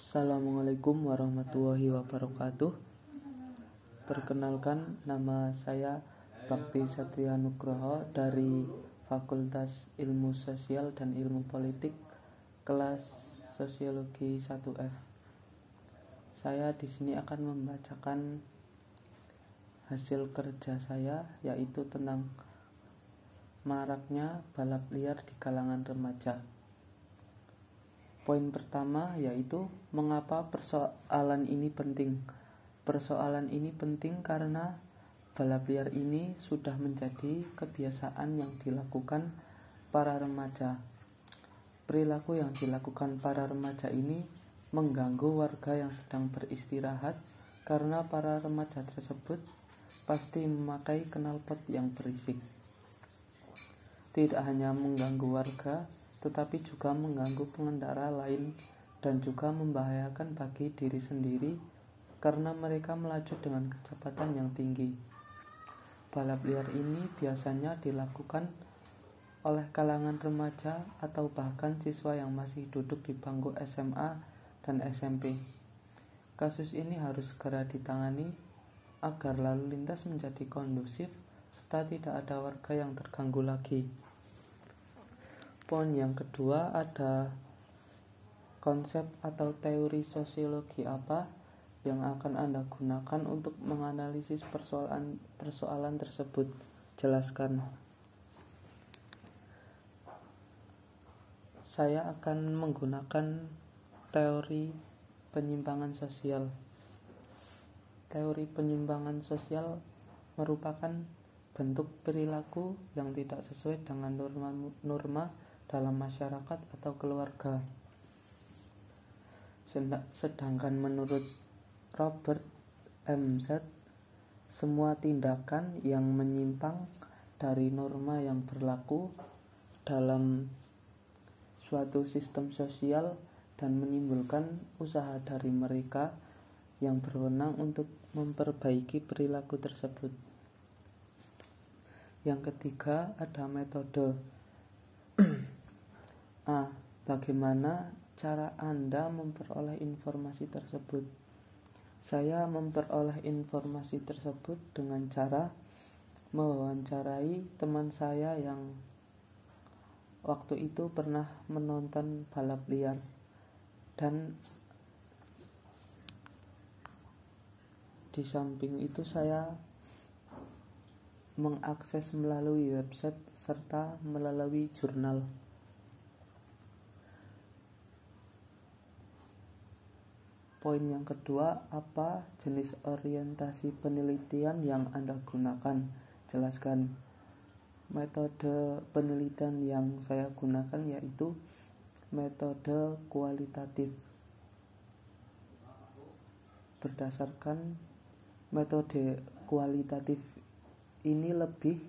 Assalamualaikum warahmatullahi wabarakatuh. Perkenalkan nama saya Bakti Satria Nugroho dari Fakultas Ilmu Sosial dan Ilmu Politik kelas Sosiologi 1F. Saya di sini akan membacakan hasil kerja saya yaitu tentang maraknya balap liar di kalangan remaja. Poin pertama yaitu mengapa persoalan ini penting. Persoalan ini penting karena balap liar ini sudah menjadi kebiasaan yang dilakukan para remaja. Perilaku yang dilakukan para remaja ini mengganggu warga yang sedang beristirahat karena para remaja tersebut pasti memakai knalpot yang berisik. Tidak hanya mengganggu warga, tetapi juga mengganggu pengendara lain dan juga membahayakan bagi diri sendiri karena mereka melaju dengan kecepatan yang tinggi. Balap liar ini biasanya dilakukan oleh kalangan remaja atau bahkan siswa yang masih duduk di bangku SMA dan SMP. Kasus ini harus segera ditangani agar lalu lintas menjadi kondusif serta tidak ada warga yang terganggu lagi. Poin yang kedua ada konsep atau teori sosiologi apa yang akan Anda gunakan untuk menganalisis persoalan persoalan tersebut. Jelaskan. Saya akan menggunakan teori penyimpangan sosial. Teori penyimpangan sosial merupakan bentuk perilaku yang tidak sesuai dengan norma-norma dalam masyarakat atau keluarga. Sedangkan menurut Robert M. Z, semua tindakan yang menyimpang dari norma yang berlaku dalam suatu sistem sosial dan menimbulkan usaha dari mereka yang berwenang untuk memperbaiki perilaku tersebut. Yang ketiga, ada metode A. Bagaimana cara Anda memperoleh informasi tersebut? Saya memperoleh informasi tersebut dengan cara mewawancarai teman saya yang waktu itu pernah menonton balap liar dan di samping itu saya mengakses melalui website serta melalui jurnal. Poin yang kedua, apa jenis orientasi penelitian yang Anda gunakan? Jelaskan. Metode penelitian yang saya gunakan yaitu metode kualitatif. Berdasarkan metode kualitatif ini lebih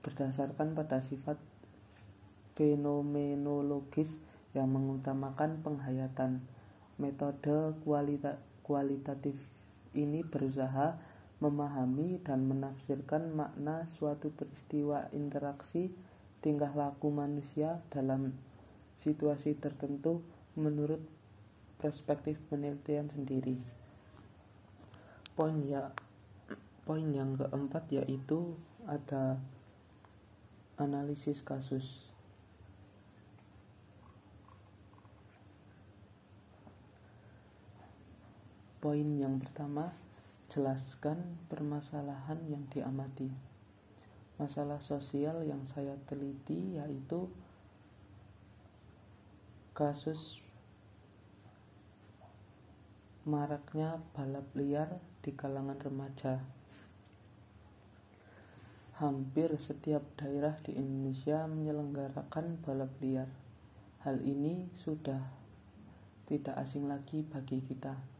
berdasarkan pada sifat fenomenologis yang mengutamakan penghayatan. Metode kualita kualitatif ini berusaha memahami dan menafsirkan makna suatu peristiwa interaksi tingkah laku manusia dalam situasi tertentu menurut perspektif penelitian sendiri. Poin ya poin yang keempat yaitu ada analisis kasus. Poin yang pertama, jelaskan permasalahan yang diamati. Masalah sosial yang saya teliti yaitu kasus maraknya balap liar di kalangan remaja. Hampir setiap daerah di Indonesia menyelenggarakan balap liar. Hal ini sudah tidak asing lagi bagi kita.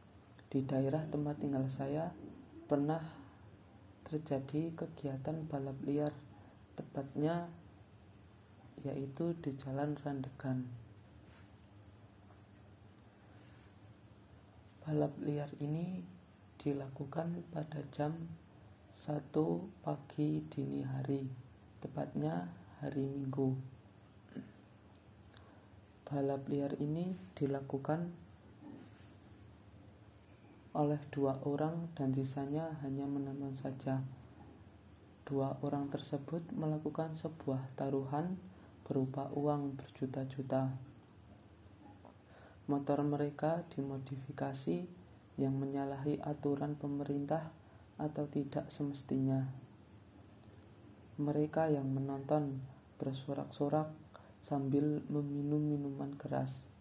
Di daerah tempat tinggal saya pernah terjadi kegiatan balap liar, tepatnya yaitu di Jalan Randegan. Balap liar ini dilakukan pada jam 1 pagi dini hari, tepatnya hari Minggu. balap liar ini dilakukan oleh dua orang dan sisanya hanya menonton saja. Dua orang tersebut melakukan sebuah taruhan berupa uang berjuta-juta. Motor mereka dimodifikasi yang menyalahi aturan pemerintah atau tidak semestinya. Mereka yang menonton bersorak-sorak sambil meminum minuman keras.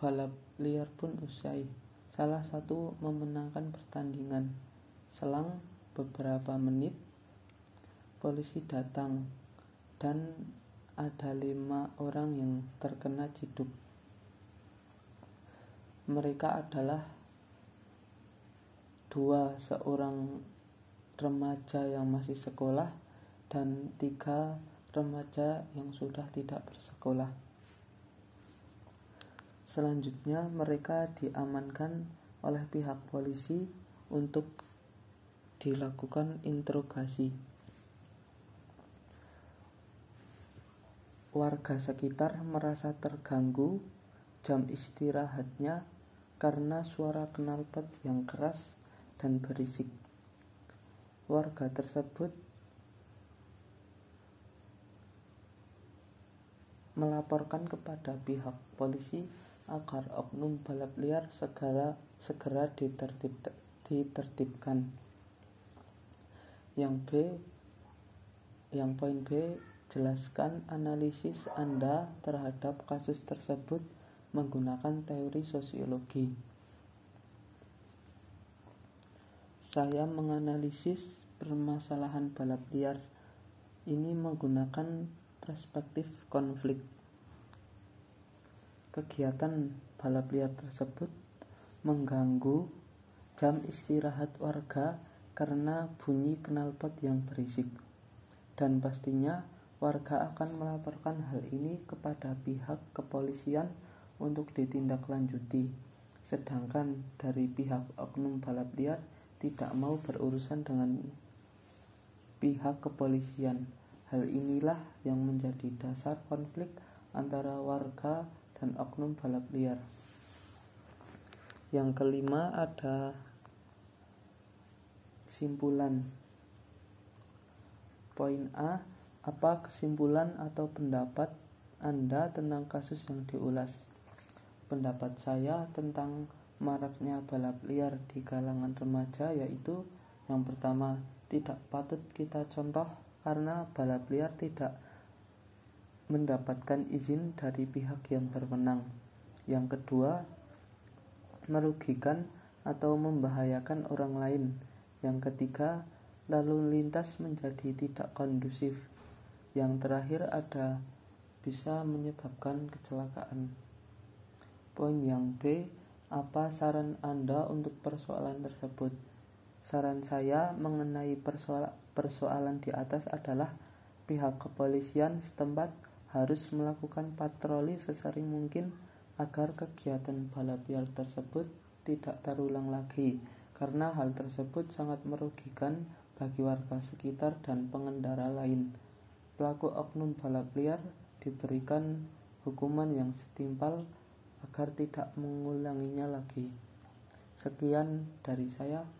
Balap liar pun usai. Salah satu memenangkan pertandingan. Selang beberapa menit, polisi datang dan ada lima orang yang terkena ciduk. Mereka adalah dua seorang remaja yang masih sekolah dan tiga remaja yang sudah tidak bersekolah. Selanjutnya, mereka diamankan oleh pihak polisi untuk dilakukan interogasi. Warga sekitar merasa terganggu jam istirahatnya karena suara knalpot yang keras dan berisik warga tersebut melaporkan kepada pihak polisi agar oknum balap liar segera segera ditertib, ditertibkan. Yang B yang poin B jelaskan analisis Anda terhadap kasus tersebut menggunakan teori sosiologi. Saya menganalisis permasalahan balap liar ini menggunakan perspektif konflik. Kegiatan balap liar tersebut mengganggu jam istirahat warga karena bunyi knalpot yang berisik. Dan pastinya warga akan melaporkan hal ini kepada pihak kepolisian untuk ditindaklanjuti. Sedangkan dari pihak oknum balap liar tidak mau berurusan dengan pihak kepolisian. Hal inilah yang menjadi dasar konflik antara warga dan oknum balap liar. Yang kelima ada kesimpulan. Poin A, apa kesimpulan atau pendapat Anda tentang kasus yang diulas? Pendapat saya tentang maraknya balap liar di kalangan remaja yaitu yang pertama tidak patut kita contoh karena balap liar tidak mendapatkan izin dari pihak yang berwenang. Yang kedua, merugikan atau membahayakan orang lain. Yang ketiga, lalu lintas menjadi tidak kondusif. Yang terakhir ada bisa menyebabkan kecelakaan. Poin yang B, apa saran Anda untuk persoalan tersebut? Saran saya mengenai persoal persoalan di atas adalah pihak kepolisian setempat harus melakukan patroli sesering mungkin agar kegiatan balap liar tersebut tidak terulang lagi karena hal tersebut sangat merugikan bagi warga sekitar dan pengendara lain. Pelaku oknum balap liar diberikan hukuman yang setimpal agar tidak mengulanginya lagi. Sekian dari saya.